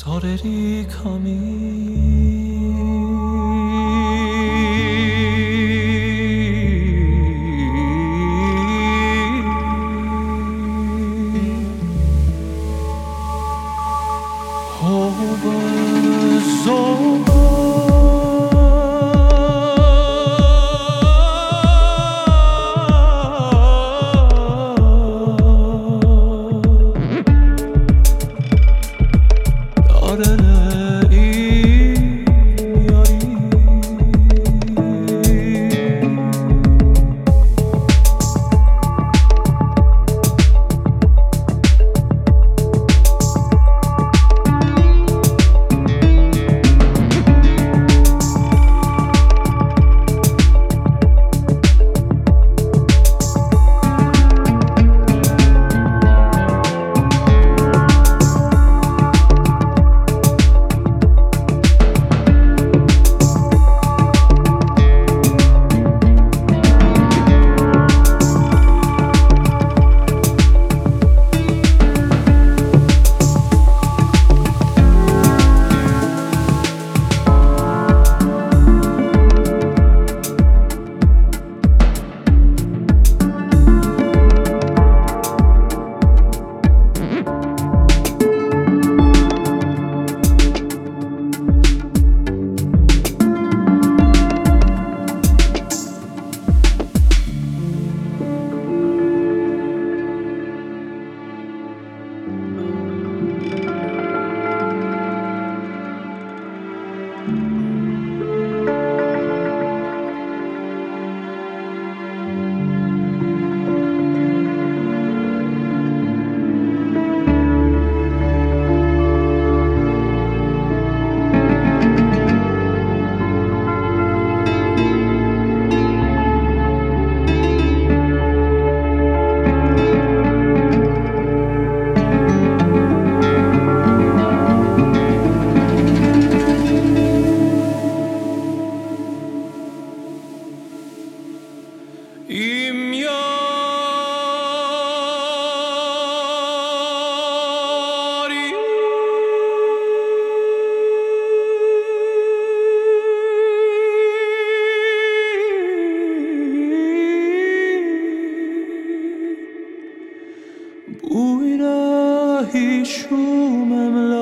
Sorry, Soreri Over, so Oranı Bu ilahi şu memleket